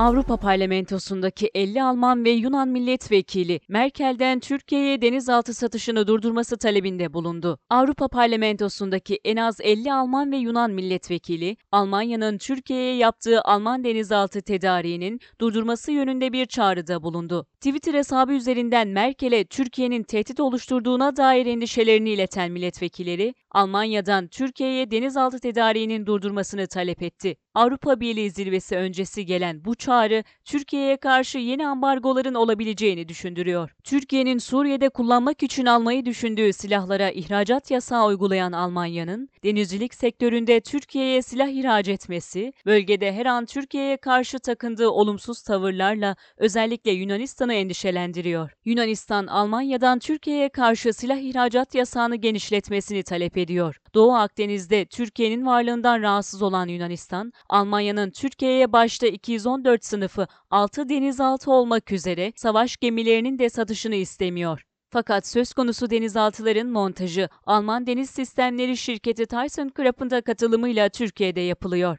Avrupa Parlamentosu'ndaki 50 Alman ve Yunan milletvekili Merkel'den Türkiye'ye denizaltı satışını durdurması talebinde bulundu. Avrupa Parlamentosu'ndaki en az 50 Alman ve Yunan milletvekili, Almanya'nın Türkiye'ye yaptığı Alman denizaltı tedariğinin durdurması yönünde bir çağrıda bulundu. Twitter hesabı üzerinden Merkel'e Türkiye'nin tehdit oluşturduğuna dair endişelerini ileten milletvekilleri, Almanya'dan Türkiye'ye denizaltı tedariğinin durdurmasını talep etti. Avrupa Birliği zirvesi öncesi gelen bu çağrı Türkiye'ye karşı yeni ambargoların olabileceğini düşündürüyor. Türkiye'nin Suriye'de kullanmak için almayı düşündüğü silahlara ihracat yasağı uygulayan Almanya'nın denizcilik sektöründe Türkiye'ye silah ihraç etmesi, bölgede her an Türkiye'ye karşı takındığı olumsuz tavırlarla özellikle Yunanistan'ı endişelendiriyor. Yunanistan, Almanya'dan Türkiye'ye karşı silah ihracat yasağını genişletmesini talep ediyor. Doğu Akdeniz'de Türkiye'nin varlığından rahatsız olan Yunanistan, Almanya'nın Türkiye'ye başta 214 sınıfı 6 denizaltı olmak üzere savaş gemilerinin de satışını istemiyor. Fakat söz konusu denizaltıların montajı Alman Deniz Sistemleri şirketi ThyssenKrupp'ın da katılımıyla Türkiye'de yapılıyor.